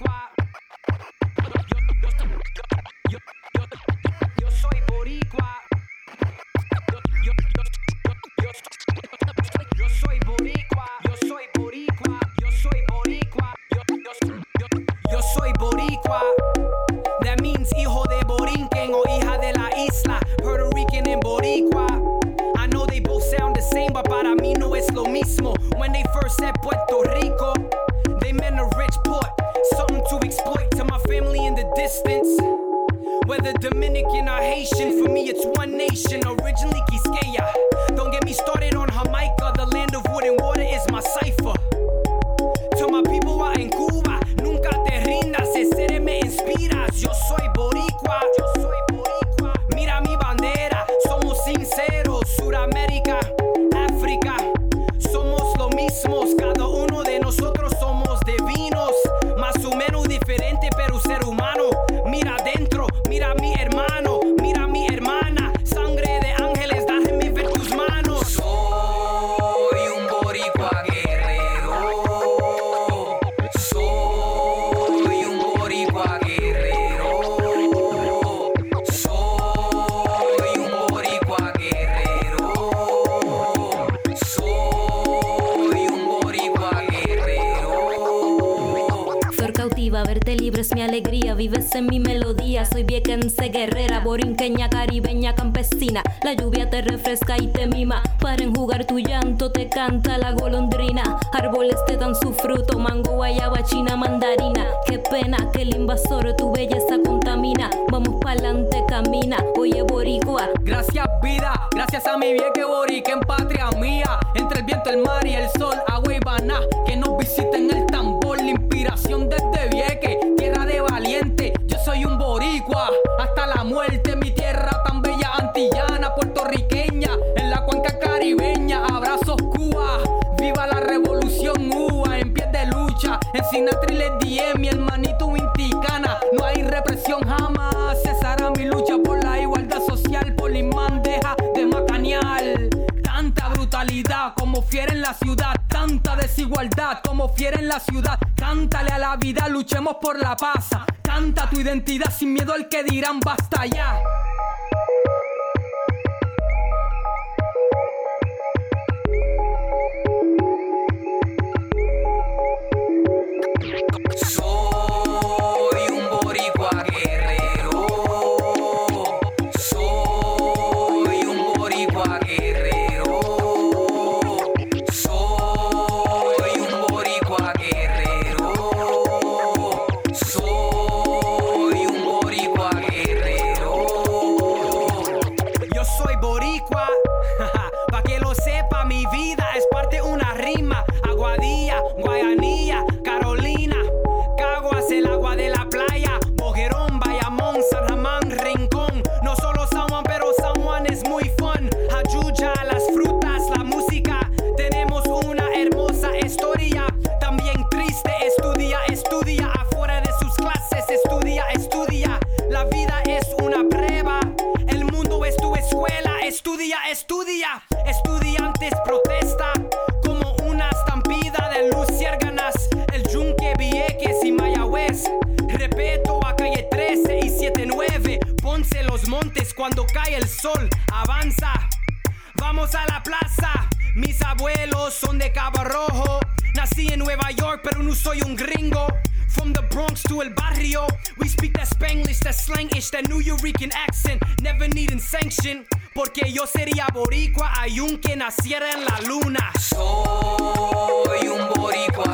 Yo, soy boricua. Yo, soy boricua. Yo soy boricua. Yo soy boricua. Yo, soy. That means hijo de Borinquen o hija de la isla. Puerto Rican and Boricua. I know they both sound the same, but para mí no es lo mismo. When they first said Puerto Rico, they meant a rich distance. Whether Dominican or Haitian, for me it's one nation. Originally Cautiva, verte libre es mi alegría, vives en mi melodía. Soy viequense guerrera, borinqueña, caribeña, campesina. La lluvia te refresca y te mima. Para enjugar tu llanto te canta la golondrina. Árboles te dan su fruto, mango, guayaba, china, mandarina. Qué pena que el invasor tu belleza contamina. Vamos pa'lante, camina. Oye, boricua, Gracias vida, gracias a mi vieja borica en patria mía. Entre el viento, el mar y el sol, agua y baná. Que nos visiten el En Sinatra y les die, mi hermanito Inticana. No hay represión jamás, cesará mi lucha por la igualdad social. Por la bandeja de Macaneal. Tanta brutalidad como fiera en la ciudad. Tanta desigualdad como fiera en la ciudad. Cántale a la vida, luchemos por la paz. Canta tu identidad sin miedo al que dirán basta ya. Estudia, estudia. Estudiantes protesta como una estampida de luciérganas. El yunque, Vieques y Mayagüez. Repeto a calle 13 y 79. Ponce los montes cuando cae el sol. Avanza. Vamos a la plaza. Mis abuelos son de Cabo Rojo. Nací en Nueva York, pero no soy un gringo. From the Bronx to el barrio, we speak that Spanglish, that slangish, that New Yorican accent. Never needing sanction, porque yo sería boricua aunque naciera en la luna. Soy un boricua